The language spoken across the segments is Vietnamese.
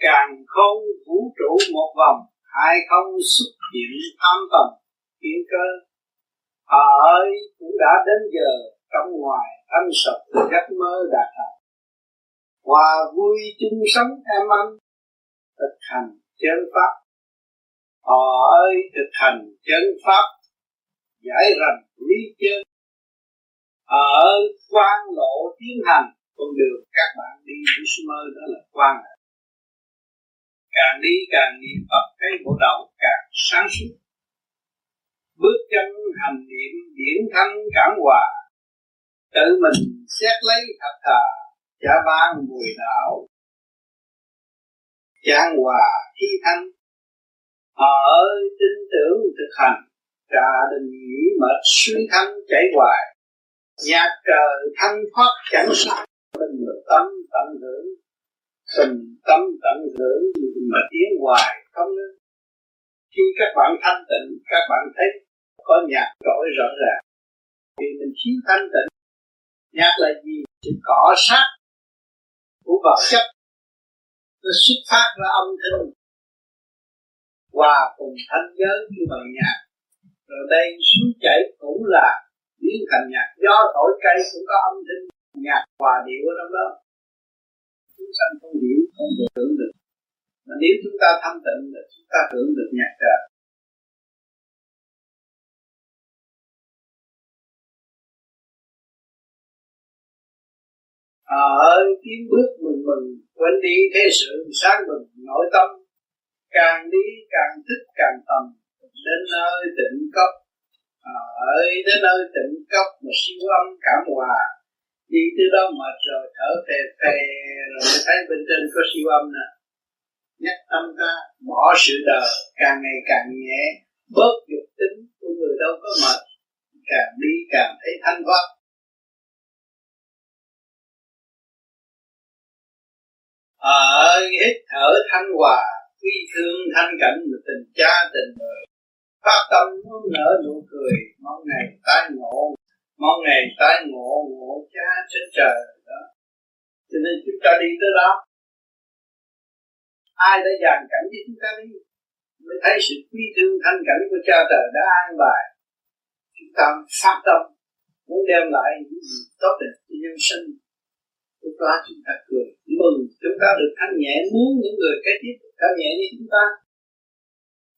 càng không vũ trụ một vòng ai không xuất hiện tham tầm thiên cơ. Họ ơi, cũng đã đến giờ trong ngoài anh sập giấc mơ đạt thành. Hòa vui chung sống em anh, thực hành chân pháp. Họ ơi, thực hành chân pháp, giải rành lý chân. Ở quan lộ tiến hành, con đường các bạn đi với mơ đó là quan càng đi càng niệm Phật, cái bộ đầu càng sáng suốt. Bước chân hành niệm, điển thanh cảm hòa. Tự mình xét lấy thật thà cha ban mùi đạo. Trang hòa thi thanh. Họ ơi tin tưởng thực hành, trà đình nghĩ mệt suy thanh chảy hoài. Nhạc trời thanh thoát chẳng sai mình tâm tận hưởng tình tâm tận hưởng mà tiến hoài không nữa. Khi các bạn thanh tịnh, các bạn thấy có nhạc trỗi rõ ràng. Thì mình thiếu thanh tịnh. Nhạc là gì? Chỉ cỏ sát của vật chất. Nó xuất phát ra âm thanh. Hòa cùng thanh giới như bằng nhạc. Rồi đây suối chảy cũng là biến thành nhạc. Gió thổi cây cũng có âm thanh. Nhạc hòa điệu ở trong đó chúng sanh không hiểu, không được hưởng được. Mà nếu chúng ta thanh tịnh là chúng ta hưởng được nhạc trời à tiến bước mừng mừng, quên đi thế sự sáng mừng, nội tâm. Càng đi, càng thích càng tầm. Đến nơi tịnh cốc. À ơi, đến nơi tịnh cốc mà siêu âm cảm hòa đi từ đó mệt rồi thở phè phè rồi mới thấy bên trên có siêu âm nè. Nhắc tâm ta, bỏ sự đời càng ngày càng nhẹ. Bớt dục tính của người đâu có mệt, càng đi càng thấy thanh thoát ở ơi hít thở thanh hòa, quy thương thanh cảnh tình cha tình người. Phát tâm muốn nở nụ cười, mong ngày tái ngộ mong ngày tái ngộ ngộ cha trên trời. Đó. Cho nên chúng ta đi tới đó. Ai đã dàn cảnh với chúng ta đi, mới thấy sự quy thương, thanh cảnh của cha trời đã an bài. Chúng ta phát tâm, muốn đem lại những gì tốt đẹp cho nhân sinh. Lúc đó chúng ta cười, mừng. Chúng ta được thanh nhẹ, muốn những người kế tiếp thanh nhẹ như chúng ta.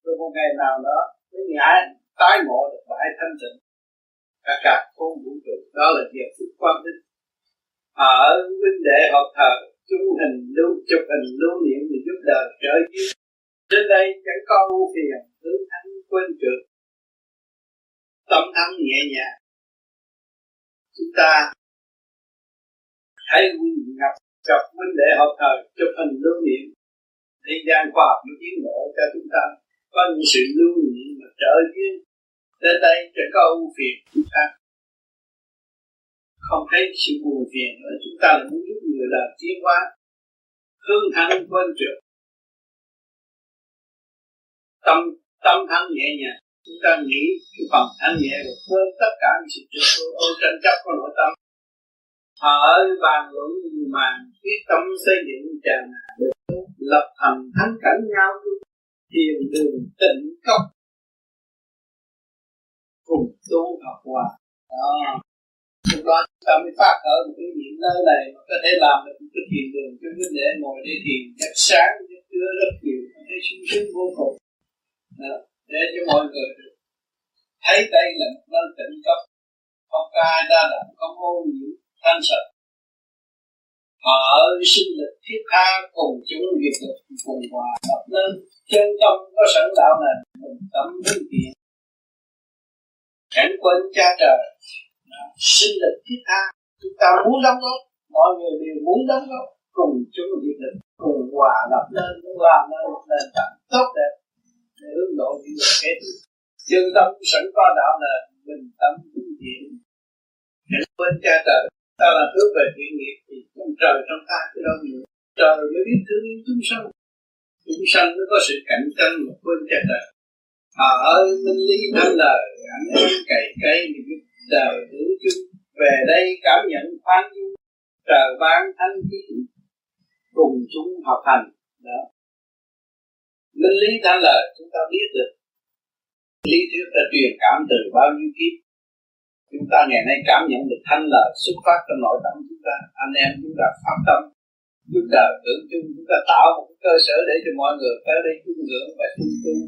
Rồi một ngày nào đó mới ngã tái ngộ được bãi thanh tịnh cả cả không vũ trụ, đó là việc phúc quan đức ở huynh đệ học thờ chung hình lưu, chụp hình lưu niệm thì giúp đời trở dưới. Đến đây chẳng có ưu phiền hướng thánh quên trượt tâm thắng nhẹ nhàng. Chúng ta hãy ngập chọc huynh đệ học thờ, chụp hình lưu niệm. Thế gian khoa học nó tiến bộ cho chúng ta. Có những sự lưu niệm mà trở duyên đến đây chẳng có ưu phiền chúng ta. Không thấy sự buồn phiền nữa, chúng ta là muốn giúp người làm tiến hóa. Hương thắng quên trượt tâm tâm thanh nhẹ nhàng. Chúng ta nghĩ cái phần thanh nhẹ và quên tất cả những sự trượt ô tranh chấp của nội tâm. Ở bàn luận màn quyết tâm xây dựng tràn được lập thành thánh cảnh nhau thiền đường tịnh cốc cùng tu học hòa đó. Lúc đó chúng ta mới phát ở một cái niệm nơi này mà có thể làm được một cái thiền đường cho vấn đề ngồi để thiền. Chắc sáng chắc chứa rất nhiều thấy sung sướng vô cùng. Đó. để cho mọi người được thấy đây là một nơi tịnh cấp không có ai đa làm không ô nhiễm, thanh sạch. Họ ở sinh lực thiết tha cùng chúng việc lực cùng hòa hợp nên chân tâm có sẵn đạo này, mình tâm hướng thiện cảnh quên cha trời. Sinh lực thiết tha. Chúng ta muốn đóng góp, mọi người đều muốn đóng góp cùng chúng việc lực, cùng hòa lập nên làm nên một nền tảng tốt đẹp để hướng độ những người kế tiếp. Chân tâm sẵn có đạo là bình tâm hướng thiện. Cảnh quên cha trời ta là hướng về thiện nghiệp thì trong trời trong ta cái đâu nhiều trời mới biết thương yêu chúng sanh. Chúng sanh nó có sự cạnh tranh một bên cha trời. Ờ, ở ơi minh lý năm lời, anh em cày cây những giúp đời hướng chung về đây cảm nhận khoan dung, trời ban thanh khí cùng chúng học hành. Đó. Linh lý thanh lời, chúng ta biết được. Lý thuyết đã truyền cảm từ bao nhiêu kiếp. Chúng ta ngày nay cảm nhận được thanh lời xuất phát trong nội tâm chúng ta. Anh em chúng ta phát tâm chúng ta tưởng chung chúng ta tạo một cơ sở để cho mọi người tới đây chung ngưỡng và chung chung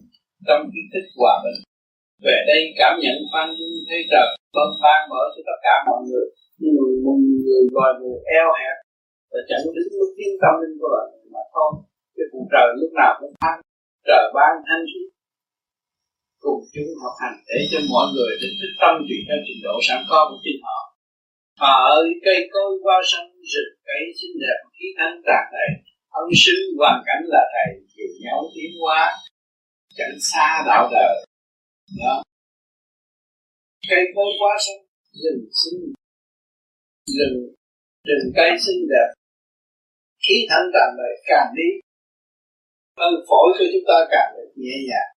trong cái thích hòa bình. Về đây cảm nhận khoan thấy thế trời vân ban mở cho tất cả mọi người người một người gọi người eo hẹp, và chẳng đứng mức tiến tâm linh của bạn, mà thôi, cái cuộc trời lúc nào cũng thanh trời ban thanh khí cùng chúng học hành để cho mọi người đến thức tâm tùy theo trình độ sẵn có của chính họ. Họ ở cây cối qua sân rừng cây xinh đẹp khí thanh tràn đầy ân sư hoàn cảnh là thầy chiều nhau tiến hóa chẳng xa đạo đời đó. Cây cối quá xanh, rừng xinh. Rừng rừng cây xinh đẹp. Khí thanh tràn đầy càng đi. Phân phổi cho chúng ta càng được nhẹ nhàng,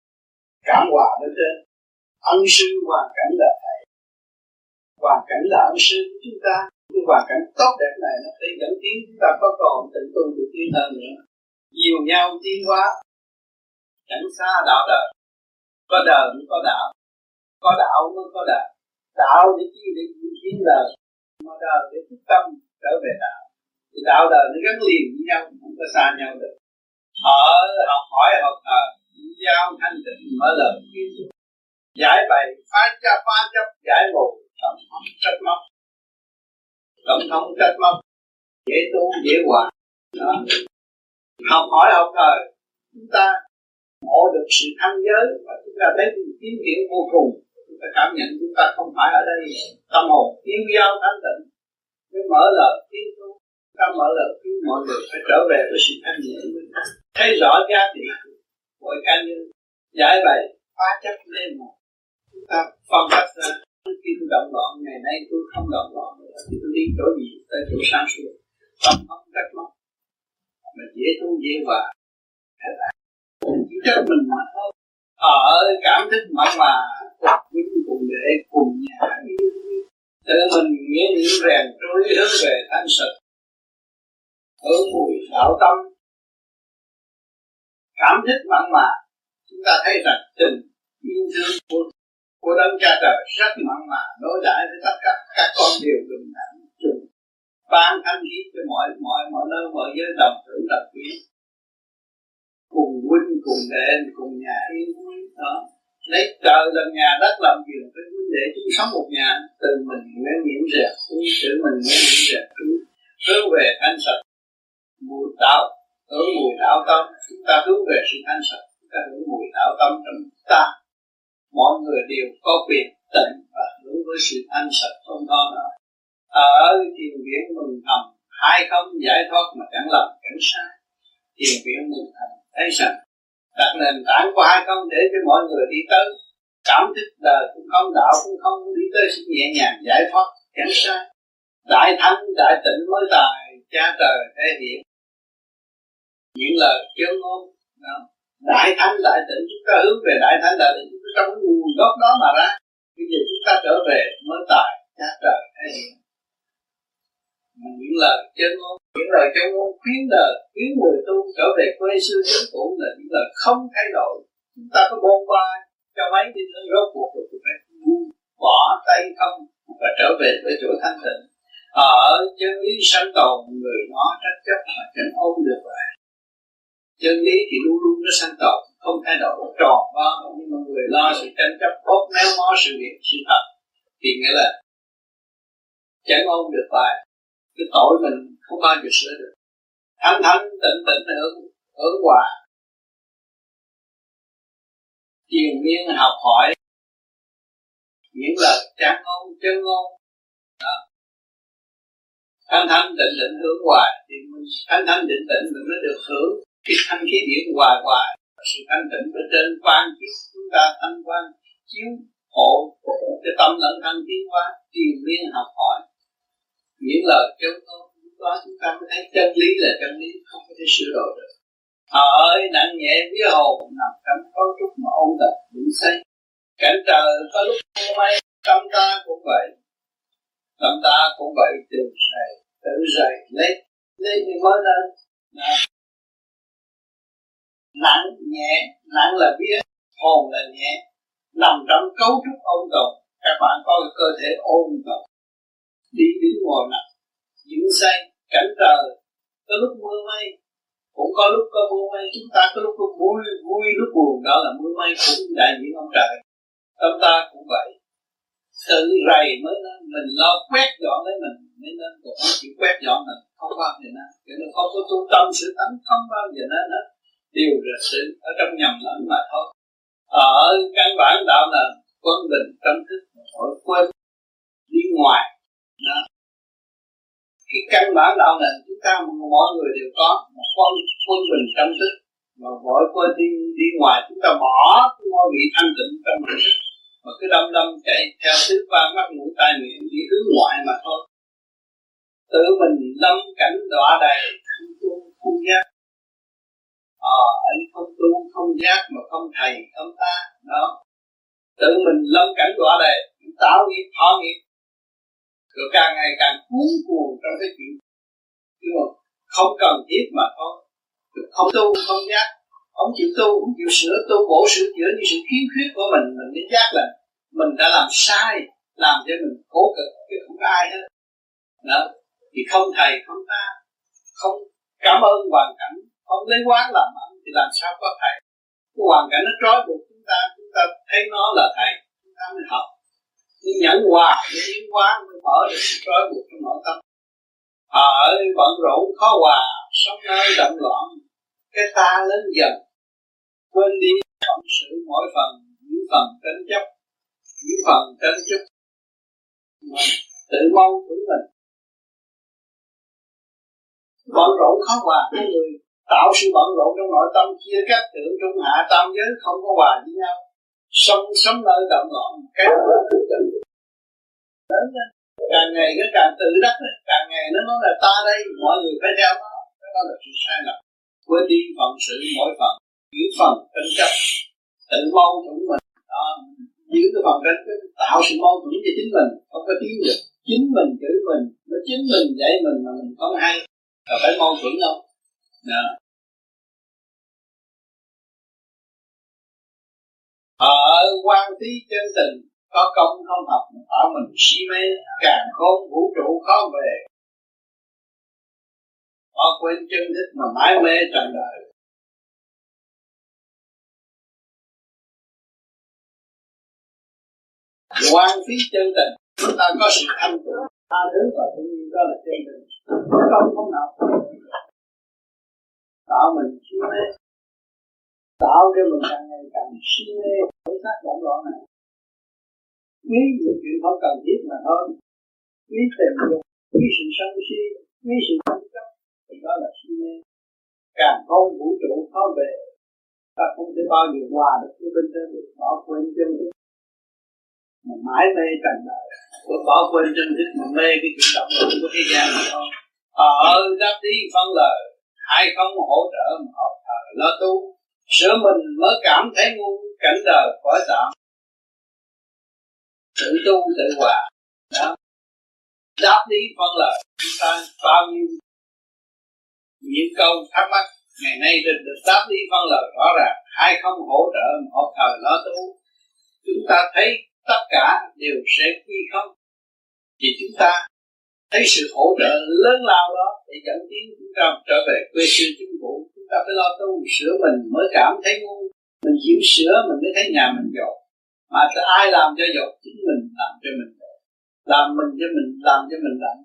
cảm hòa bên trên. Ân sư hoàn cảnh là thầy. Hoàn cảnh là ân sư của chúng ta. Cái hoàn cảnh tốt đẹp này nó sẽ dẫn tiến chúng ta có còn tịnh tu được tiến hơn nữa. Nhiều nhau tiến hóa chẳng xa đạo đời. Có đời mới có đạo. Có đạo mới có đời. Đạo để chi để diễn tiến đời, mà đời để thức tâm trở về đạo. Thì đạo đời nó gắn liền với nhau, không có xa nhau được. Ở học hỏi học thờ, giao thanh tịnh, mở lời kiến giải bày phá chấp phá chấp, giải mù tổng thống trách móc. Tổng thống trách móc, dễ tu, dễ hòa. Đó. học hỏi học thời chúng ta ngộ được sự thanh giới và chúng ta thấy tiến triển vô cùng. Chúng ta cảm nhận chúng ta không phải ở đây tâm hồn tiến giao thanh tịnh. Mới mở lời tiến tu ta mở lời khuyên mọi người phải trở về với sự thanh nhẹ thấy rõ giá trị mỗi cá nhân, giải bày, phá chấp lên một. Chúng ta phân tách ra. Khi tôi động loạn, ngày nay tôi không động loạn nữa. Thì tôi đi chỗ gì, tới chỗ sáng suốt. Tâm không cách mất mà dễ tu dễ hòa. Mình là cho mình mà thôi ở cảm thức mặn mà. Cùng cùng để cùng nhà. Cho nên mình nghĩa những rèn trôi hướng về thanh sạch. Hướng mùi đạo tâm. Cảm thức mặn mà. Chúng ta thấy rằng tình, yêu thương của của đấng cha trời rất mặn mà đối đãi với tất cả các con đều bình đẳng, chung. Ban thanh khí cho mọi mọi mọi nơi, mọi giới đồng tử đồng quý cùng huynh, cùng đệ, cùng nhà yên đó. Lấy trời làm nhà, đất làm giường với huynh đệ chúng sống một nhà. Từ mình mới nhiễm rệt cũng sự mình mới nhiễm cứ hướng về thanh sạch, mùi đạo hướng mùi đạo tâm. Chúng ta hướng về sự thanh sạch, chúng ta hướng mùi đạo tâm trong ta. Mọi người đều có quyền tịnh và hướng với sự thanh sạch không có nào ở thiền viện mừng thầm, hai không giải thoát mà chẳng làm chẳng sai. Thiền viện mừng thầm thấy rằng đặt nền tảng của hai không để cho mọi người đi tới. Cảm thức đời cũng không, đạo cũng không, đi tới sự nhẹ nhàng giải thoát chẳng sai đại thánh, đại tịnh mới tài, cha trời thể hiện những lời kêu ngôn đại thánh, đại tịnh, chúng ta hướng về đại thánh, đại tịnh, chúng ta trong nguồn gốc đó mà ra. Bây giờ chúng ta trở về mới tài, cha trời thể hiện những lời chân ngôn, những lời chân ngôn khuyến đời, khuyến người tu trở về quê xưa chốn cũ là những lời không thay đổi. Chúng ta có bôn ba cho mấy đi nữa rốt cuộc rồi chúng ta bỏ tay không và trở về với chỗ thanh tịnh. Ở chân lý sanh tồn, người nó tranh chấp mà chẳng ôm được lại chân lý thì luôn luôn nó sanh tồn, không thay đổi, nó tròn đó nhưng mà người lo sự tranh chấp bóp méo mó sự việc sự thật, thì nghĩa là chẳng ôm được lại cái tội mình không bao giờ sửa được. Thanh thanh tịnh tịnh hưởng hưởng hòa. Triền miên học hỏi. Những lời tráng ngôn, chân ngôn. Đó. Thanh thanh định định hướng hoài thì mình thanh thanh định định mình mới được hưởng cái thanh khí điển hoài hoài sự thanh tịnh ở trên quan chiếu chúng ta thanh quan chiếu hộ cái tâm lẫn thân tiến hóa. Triền miên học lời kêu ngôn lúc đó chúng ta mới thấy chân lý là chân lý, không có thể sửa đổi được. Họ ơi, nặng nhẹ với hồn, nằm trong cấu trúc mà ôn tập vững xây. Cảnh trời có lúc mây tâm ta cũng vậy tâm ta cũng vậy từ này tự rầy lấy lấy thì mới lên nặng nhẹ nặng là biết hồn là nhẹ nằm trong cấu trúc ôn tồn các bạn có cái cơ thể ôn tồn đi đứng ngồi nằm dưỡng say cảnh trời có lúc mưa mây cũng có lúc có mưa mây chúng ta có lúc có vui vui lúc buồn đó là mưa mây cũng đại diện ông trời tâm ta cũng vậy tự rầy mới nên mình lo quét dọn lấy mình mới nên còn không chịu quét dọn mình không bao giờ nên cho nên không có tu tâm sự tánh không bao giờ nên hết đều là sự ở trong nhầm lẫn mà thôi. Ờ, ở căn bản đạo là quân bình tâm thức mỗi quên đi ngoài. Đó. cái căn bản đạo là chúng ta mọi người đều có một quân quân bình tâm thức, mà mỗi quên đi đi ngoài, chúng ta bỏ cái ngôi vị thanh tịnh trong mình mà cứ đâm đâm chạy theo thứ ba mắt mũi tai miệng đi hướng ngoại mà thôi. Tự mình lâm cảnh đọa đầy, không tu không giác ờ anh không tu không giác mà không thầy, không ta, đó. Tự mình lâm cảnh đọa đề tạo nghiệp, thọ nghiệp. Rồi càng ngày càng cuốn cuồng trong cái chuyện không cần thiết mà thôi. Không tu không giác ông chịu tu, không chịu sửa tu, bổ sửa chữa những sự khiếm khuyết của mình mình mới giác là mình đã làm sai, làm cho mình cố cực, chứ không có ai hết. Đó, thì không thầy, không ta, không cảm ơn hoàn cảnh không lấy quán làm ăn thì làm sao có thầy? Cái hoàn cảnh nó trói buộc chúng ta chúng ta thấy nó là thầy, chúng ta mới học. Nhưng nhẫn hòa nhưng yến quán mới mở được trói buộc trong nội tâm. Ở bận rộn, khó hòa, sống nơi động loạn. Cái ta lớn dần, quên đi phận sự mỗi phần, những phần tranh chấp, những phần tranh chấp. Tự mong của mình. Bận rộn, khó hòa hai người tạo sự bận rộn trong nội tâm, chia cắt tưởng trung hạ tam giới không có hòa với nhau. Sống sống nơi tận loạn, cái đó là tự tự lớn lên, càng ngày nó càng tự đắc càng ngày nó nói là ta đây, mọi người phải theo nó. Cái đó là sự sai lầm. Quên đi phận sự, mỗi phần giữ phần tranh chấp, tự mâu thuẫn mình. Đó, giữ cái phần tranh tạo sự mâu thuẫn cho chính mình, không có tiến được chính mình chữ mình, nó chính mình dạy mình mà mình không hay. Là phải mâu thuẫn đâu đó. ở quan tí chân tình, có công không học tạo mình si mê, càng khôn vũ trụ khó về. Họ quên chân thích mà mãi mê trần đời. Quan phí chân tình, chúng ta có sự thanh tịnh. Tha thứ và thương yêu đó là chân tình. Không không nào tạo mình si mê tạo cho mình càng ngày càng si mê với các động loạn này. Quý những chuyện không cần thiết mà thôi. Quý tìm được quý sự sân si quý sự tham chấp thì đó là si mê càng không vũ trụ khó về ta không thể bao giờ hòa được với bên trên được. Bỏ quên chân mà mãi mê trần đời. Tôi bỏ quên chân thức mà mê cái chuyện động loạn của thế gian mà thôi. Ở đáp đi phân lời hai không hỗ trợ mà học thờ lo tu. Sửa mình mới cảm thấy ngu cảnh đời khỏi tạm. Tự tu tự hòa. Đó. Đáp lý phân lời chúng ta bao nhiêu? Những câu thắc mắc ngày nay được, được đáp lý phân lời rõ ràng. Hai không hỗ trợ một thời lo tu. Chúng ta thấy tất cả đều sẽ quy không? Thì chúng ta thấy sự hỗ trợ lớn lao đó để dẫn tiến chúng ta trở về quê sư chính phủ chúng ta phải lo tu, sửa mình mới cảm thấy ngu. Mình chịu sửa, mình mới thấy nhà mình dột. Mà ai làm cho dột? Chính mình làm cho mình làm mình cho mình, làm cho mình làm.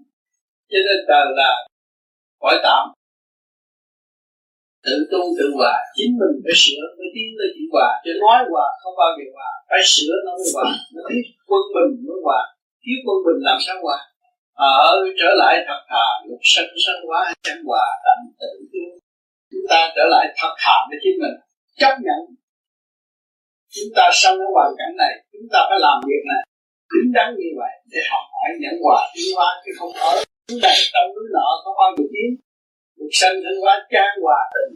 Cho nên đời là khỏi tạm. Tự tu tự hòa, chính mình phải sửa, mới tiến tới chuyện hòa. Chứ nói hòa không bao giờ hòa, phải sửa nó mới hòa. Nó thiếu quân bình mới hòa. Thiếu quân bình làm sao hòa? Ở trở lại thật thà lục sanh sanh hóa chẳng hòa tận tự chúng ta trở lại thật thà với chính mình, chấp nhận. Chúng ta sống ở hoàn cảnh này, chúng ta phải làm việc này. Cứng đắn như vậy để học hỏi nhận hòa tiến hóa chứ không ở chúng ta trong núi nọ có bao nhiêu tiếng cuộc sanh thân hóa trang hòa tình.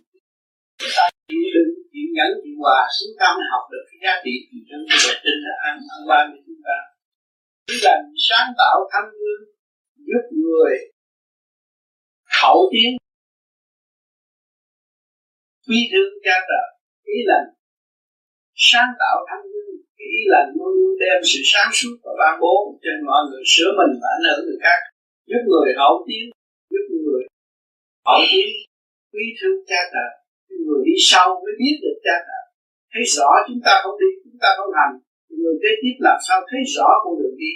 Chúng ta chịu đựng chịu nhẫn chịu hòa chúng ta mới học được cái giá trị từ trong cái vệ tinh là an ăn ban của chúng ta. Ý lành, sáng tạo, thanh gương giúp người hậu tiến quý thương cha trời, ý lành sáng tạo thanh gương ý lành luôn luôn đem sự sáng suốt và ban bố cho mọi người, sửa mình và ảnh hưởng người khác. Giúp người hậu tiến giúp người hậu tiến quý thương cha trời người đi sau mới biết được cha trời. Thấy rõ chúng ta không đi, chúng ta không hành. Người kế tiếp làm sao thấy rõ con đường đi?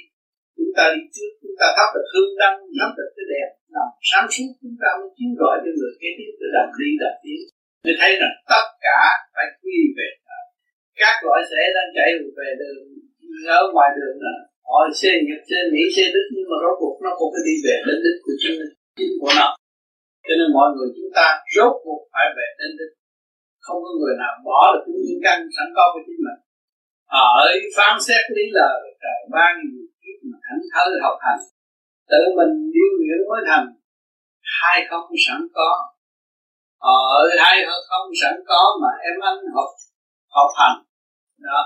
Chúng ta đi trước, chúng ta thắp được hương đăng, nắm được cái đèn. Làm sáng suốt chúng ta mới chiếu rọi cho người kế tiếp để làm đi làm tiến. Mới thấy rằng tất cả phải quy về. Các loại xe đang chạy về đường, ở ngoài đường là họ xe nhật, xe mỹ, xe đức, nhưng mà rốt cuộc nó cũng phải đi về đến đích của chính chính của nó. Cho nên mọi người chúng ta rốt cuộc phải về đến đích. Không có người nào bỏ được những căn sẵn có của chính mình. Ở phán xét lý lời, trời ban mà thánh thơ học hành. Tự mình điêu luyện mới thành, hai không sẵn có. Ở hai không sẵn có mà em anh học học hành. Đó.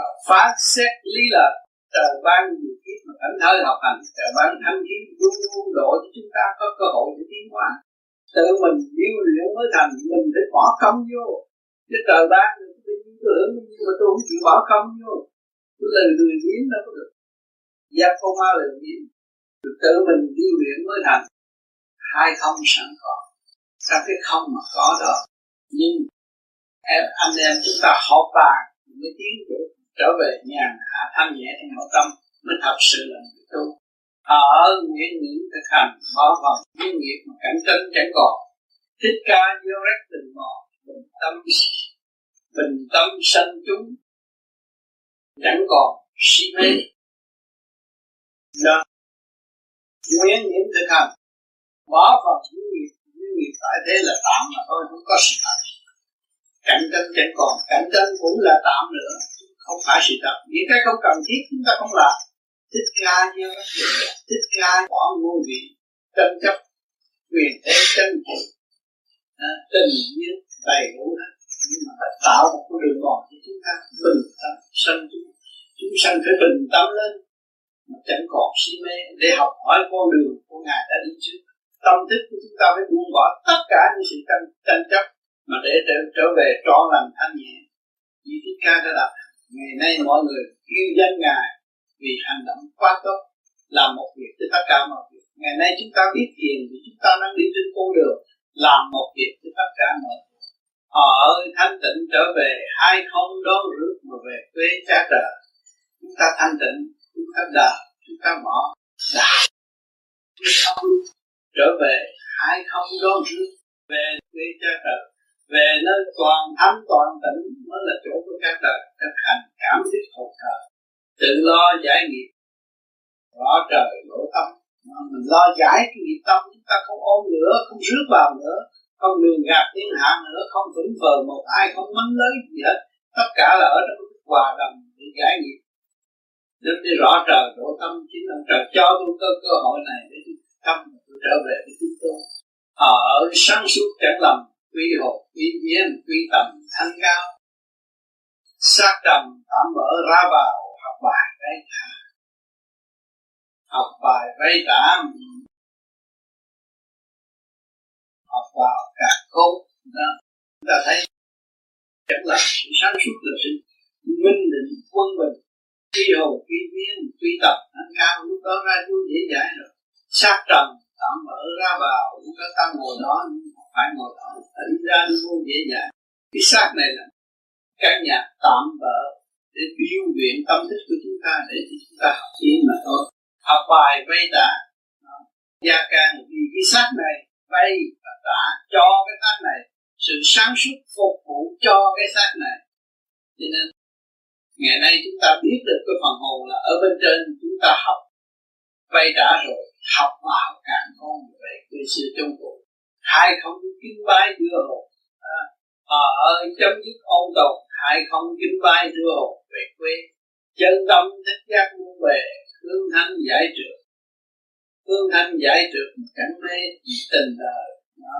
Ờ, phát xét lý là trời ban nhiều kiếp mà thánh thơ học hành trời ban thánh khí luôn luôn độ cho chúng ta có cơ hội để tiến hóa. Tự mình điêu luyện mới thành, mình phải bỏ công vô. Chứ trời ban tôi hưởng nhưng mà tôi không chịu bỏ công vô lần người biến đâu có được. Giác con ma lần biến tự mình điêu luyện mới thành. Hai không sẵn có. Trong cái không mà có đó? Nhưng em, anh em chúng ta họp bàn, mới tiến được trở về nhà hạ thanh nhẹ trong nội tâm, mới thật sự là người tu. Ở nguyện những thực hành bỏ vòng duyên nghiệp mà cạnh tranh chẳng còn. Thích ca vô rách tình mò, bình tâm bình tâm sanh chúng chẳng còn si mê đó nguyện những thực hành bỏ vòng những nghiệp những nghiệp tại thế là tạm mà thôi không có sự thật. Cạnh tranh chẳng còn cạnh tranh cũng là tạm nữa. Không phải sự thật. Những cái không cần thiết chúng ta không làm. Thích ca như thích ca bỏ ngôi vị tranh chấp quyền thế tranh thủ. À, tình duyên đầy đủ hết nhưng mà phải tạo một con đường mòn cho chúng ta. Bình tâm sanh chúng chúng sanh phải bình tâm lên. Mà chẳng còn si mê. Để học hỏi con đường của ngài đã đi trước. Tâm thức của chúng ta phải buông bỏ tất cả những sự tranh, tranh chấp. Mà để trở, trở về trọn lành thanh nhẹ. Như thích ca đã đặt ngày nay mọi người yêu danh ngài vì hành động quá tốt làm một việc cho tất cả mọi việc. Ngày nay chúng ta biết thiền vì chúng ta đang đi trên con đường làm một việc cho tất cả mọi người họ ơi thanh tịnh trở về, hai không đón rước mà về quê cha trời chúng ta thanh tịnh, chúng ta đờ chúng ta mở đà không trở về, hai không đón rước về quê cha trời về nơi toàn thánh, toàn tịnh, mới là chỗ của các đời. Thực hành cảm thức hồn thờ tự lo giải nghiệp. Rõ trời, lỗ tâm. Mà mình lo giải cái nghiệp tâm, chúng ta không ôm nữa, không rước vào nữa không đường gạt thiên hạ nữa, không vững vờ một ai, không mắng lấy gì hết. Tất cả là ở trong cái hòa đồng để giải nghiệp. Nên đi rõ trời đổ tâm, chính là trời. Cho tôi cơ cơ hội này để tôi tâm tôi trở về với chúng tôi ở sáng suốt chẳng lầm, quy hồn, quy nhiên quy tầm, thanh cao. Sát trầm tạm mở, ra vào, học bài đấy học bài, vay tạm học vào cả khôn đó chúng ta thấy chắc là sự sáng suốt là sự minh định, quân bình quy hồn quy viên quy tập. Anh cao lúc đó ra chú dễ dãi rồi. Sát trần, tạm mở ra vào lúc đó ta ngồi đó phải ngồi đó, tỉnh ra vô dễ dàng cái xác này là căn nhà tạm bỡ để biểu luyện tâm thức của chúng ta, để chúng ta học tiến mà thôi. Học bài vay trả à, gia can. Vì cái xác này vay và trả cho cái xác này sự sáng suốt phục vụ cho cái xác này. Cho nên ngày nay chúng ta biết được cái phần hồn là ở bên trên chúng ta học. Vay trả rồi học mà học càng con về quê xưa trong cuộc. Hai không kinh bái đưa hồn. À, à ở chấm dứt ôn tồn hai không kính bái đưa hồn về quê. Chân tâm thích giác muốn về hướng thánh giải trượt hướng thanh giải trượt cảnh mê tình đời. Đó.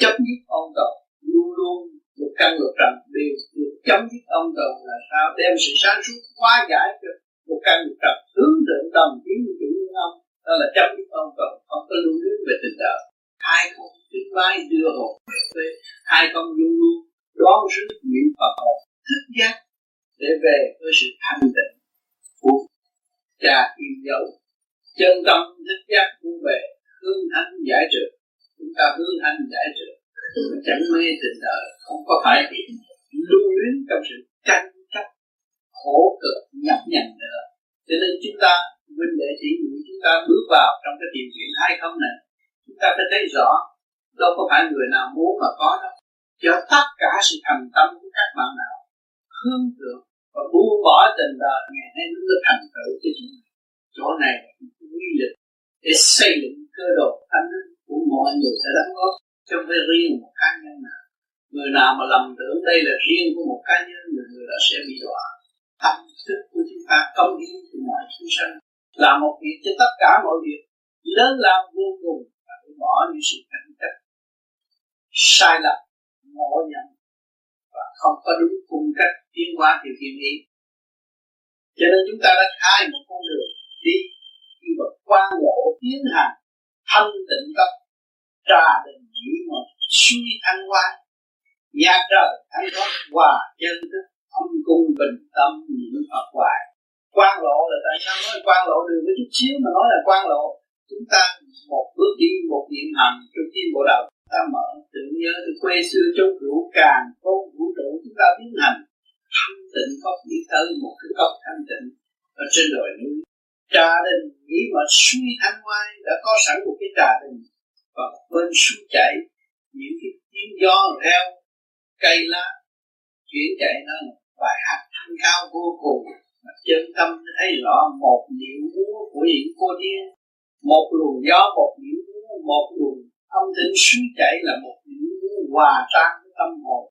Chấp nhất ông tồn luôn luôn một căn lục trần đều được chấm dứt ông tồn là sao? Đem sự sáng suốt quá giải cho một căn lục trần hướng thượng đồng tiến chủ nhân ông, đó là chấm dứt ông tồn không có lưu luyến về tình đời. Hai con tiếng vai đưa hồn về hai con luôn luôn đón rước nguyện Phật hồn thức giác để về với sự thanh tịnh của cha yêu dấu chân tâm thức giác muốn về hướng thanh giải trừ. Chúng ta hướng thanh giải trừ. Chẳng mê tình đời, không có phải bị lưu luyến trong sự tranh chấp, khổ cực nhập nhằn nữa. Cho nên chúng ta vinh đệ chỉ nguyện chúng ta bước vào trong cái tìm hiểu hay không này. Chúng ta phải thấy rõ, đâu có phải người nào muốn mà có đâu. Cho tất cả sự thành tâm của các bạn nào, hướng thượng và buông bỏ tình đời ngày nay nó được thành tựu cho chúng chỗ này để xây dựng cơ đồ thanh của mọi người sẽ đóng góp trong phải riêng một cá nhân nào. Người nào mà lầm tưởng đây là riêng của một cá nhân người người đó sẽ bị đọa. Tâm thức của chúng ta, công hiến cho mọi chúng sanh làm một việc cho tất cả mọi việc. Lớn lao vô cùng và bỏ những sự tranh sai lầm ngộ nhận và không có đúng cung cách tiến hóa theo thiên ý. Cho nên chúng ta đã khai một con đường đi khi mà quan ngộ tiến hành thanh tịnh cấp trà đình giữ một suy thanh quan nhà trời thanh thoát hòa chân thức, âm cung bình tâm, niệm Phật hoài. Quan lộ là tại sao nói quan lộ đường có chút xíu mà nói là quan lộ chúng ta một bước đi, một niệm hành trong tim bộ đầu ta mở tự nhớ từ quê xưa trong vũ càng con vũ trụ, chúng ta tiến hành thanh tịnh có đi tới một cái góc thanh tịnh. Ở trên đồi núi trà đình, nghĩ mà suy thanh hoai đã có sẵn một cái trà đình. Và một bên suối chảy, những cái tiếng gió reo, cây lá, chuyển chạy nó bài hát thanh cao vô cùng. Mà chân tâm thấy rõ một niệm múa của những cô điên một luồng gió, một niệm múa, một luồng âm thanh suy chảy là một niệm múa hòa tan với tâm hồn.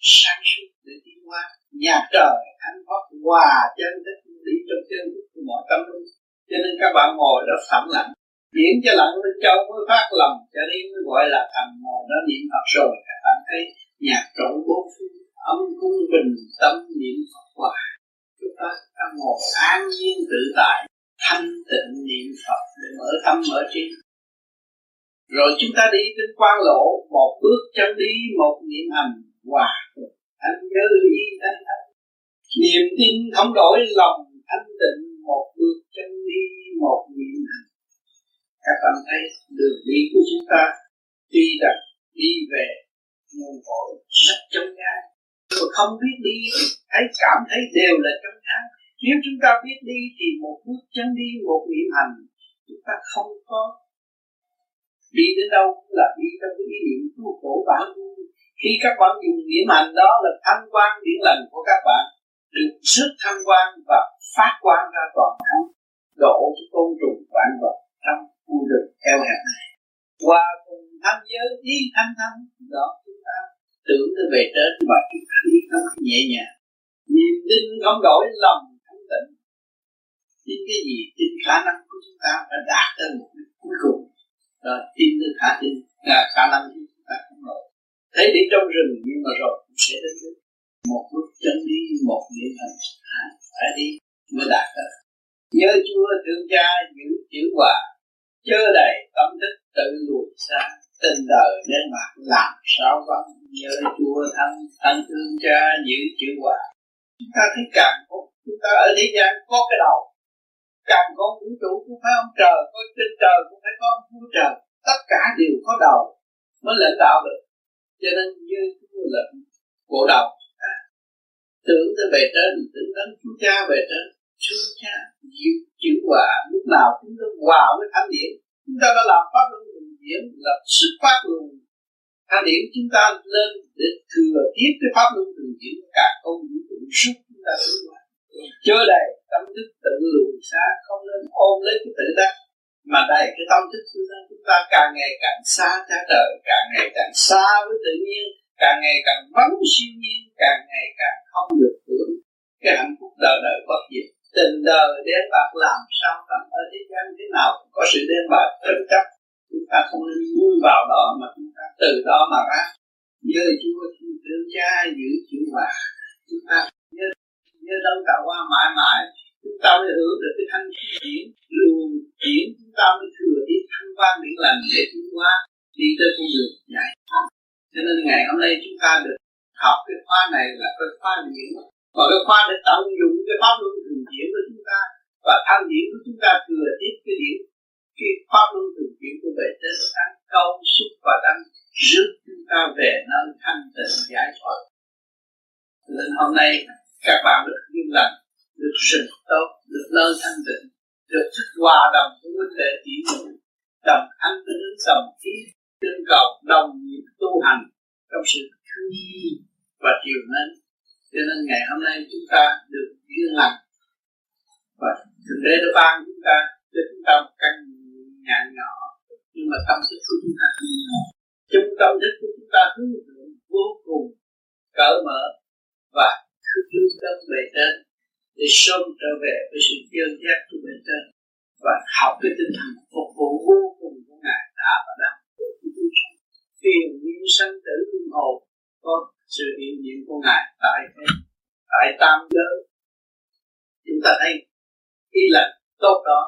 Sáng suốt để tiến hóa, nhà trời thánh pháp hòa chân đất lý trong chân của mọi tâm linh. Cho nên các bạn ngồi đó thầm lặng. Diễn cho lặng bên châu mới phát lòng. Cho nên mới gọi là thầm ngồi đó niệm Phật rồi. Các bạn thấy nhạc trộn bốn phương, âm cung bình, tâm niệm Phật hòa. Chúng ta ta ngồi an nhiên tự tại, thanh tịnh niệm Phật để mở tâm mở trí. Rồi chúng ta đi trên quan lộ, một bước chân đi, một niệm hành hòa. Anh nhớ ý anh. Thanh niềm tin không đổi lòng thanh tịnh một bước chân đi, một niệm hành. Các bạn thấy đường đi của chúng ta, tuy rằng đi về nguồn cội, rất trong ngang mà không biết đi, thấy cảm thấy đều là trong ngang nếu chúng ta biết đi thì một bước chân đi, một niệm hành, chúng ta không có đi đến đâu, cũng là đi trong cái ý niệm của khổ bản. Khi các bạn dùng niệm hành, đó là thanh quan điển lành của các bạn được sức thăng quan và phát quan ra toàn thân độ cho côn trùng vạn vật trong khu rừng eo hẹp này. Qua cùng tham giới đi thanh thanh đó chúng ta tưởng tới về trên và chúng ta đi nó nhẹ nhàng. Niềm tin không đổi lòng thanh tịnh. Tin cái gì? Tin khả năng của chúng ta đã đạt tới một đích cuối cùng. Rồi tin tới khả tin là khả năng của chúng ta không đổi. Thấy đi trong rừng nhưng mà rồi điểm chúng ta lên để thừa tiếp cái pháp luân thường chuyển cả không vũ trụ suốt chúng ta tiến ngoài, chớ đầy tâm thức tự lùi xa không nên ôm lấy cái tự đắc mà đầy cái tâm thức chúng ta chúng ta càng ngày càng xa cha đời càng ngày càng xa với tự nhiên càng ngày càng vắng siêu nhiên càng ngày càng không được hưởng cái hạnh phúc đời đời bất diệt. Tình đời đen bạc làm sao tầm ở thế gian thế nào có sự đen bạc tranh chấp chúng ta không nên vui vào đó mà chúng ta từ đó mà ra nhớ Chúa thương cha, giữ chữ hòa chúng ta nhớ nhớ đấng tạo qua mãi mãi. Chúng ta mới hưởng được cái thanh chuyển luồng chuyển chúng ta mới thừa đi thanh quan điển lành để chúng qua đi tới con đường giải thoát cho nên ngày hôm nay chúng ta được học cái khóa này là cái khóa điển. Và cái khóa để tận dụng cái pháp luân thường chuyển của chúng ta. Và thanh điển của chúng ta thừa tiếp cái điển, cái pháp luân thường chuyển của bề trên sáng câu xúc và đang rước chúng ta về nơi thanh tịnh giải thoát. Nên hôm nay các bạn được yên lành, được sự tốt, được nơi thanh tịnh, được thức hòa đồng với vấn đề chỉ muội đồng thanh tính đồng khí trên cầu đồng nhịp tu hành trong sự thương và chiều mến. Cho nên ngày hôm nay chúng ta được yên lành. Và thượng đế đã ban chúng ta, cho chúng ta một căn nhà nhỏ nhưng mà tâm thức của chúng ta chúng tâm thức của chúng ta hướng thượng vô cùng cởi mở và hướng tâm về trên để sớm trở về với sự chân giác của bên trên và học cái tinh thần phục vụ vô cùng của ngài đã và đang. Tiền nhiên sanh tử luân hồi có sự hiện diện của ngài tại tại tam giới. Chúng ta thấy khi là tốt đó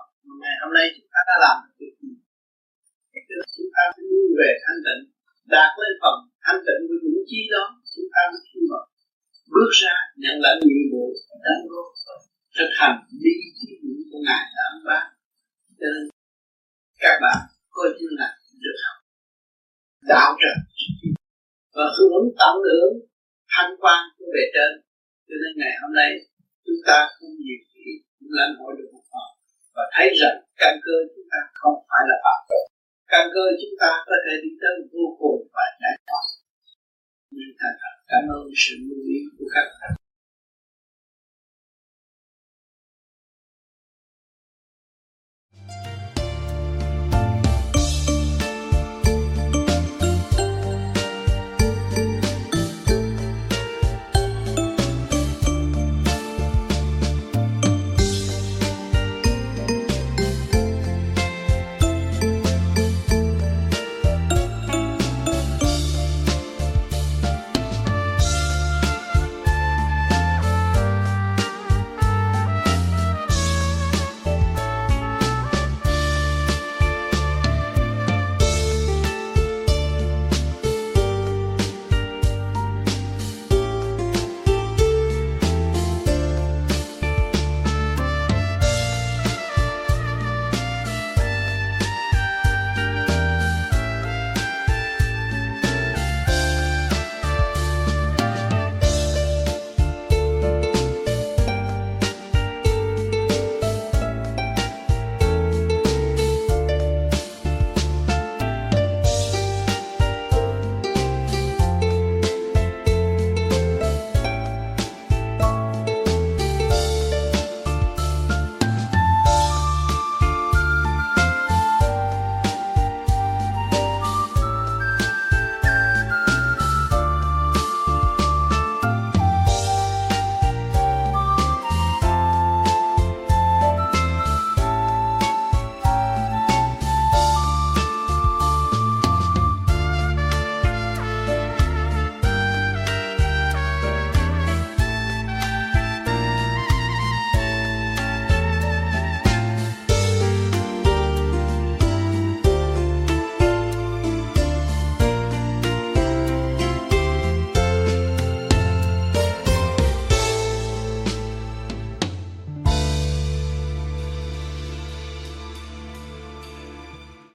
ngày hôm nay chúng ta đã làm được về thanh tịnh, đạt lên phần thanh tịnh của những chi đó, chúng ta mới khi mà bước ra nhận lãnh nhiệm vụ đáng góp thực hành đi chỉ những của ngài đã ban cho nên các bạn coi như là được học. Đạo trần và hướng tận hưởng thanh quan của bề trên. Cho nên ngày hôm nay chúng ta không nhiều khi cũng lãnh hội được một phần. Và thấy rằng căn cơ chúng ta không phải là phạm tội căn cơ chúng ta có thể đi tới vô cùng và giải thoát nên thành thật cảm ơn sự lưu ý của các bạn.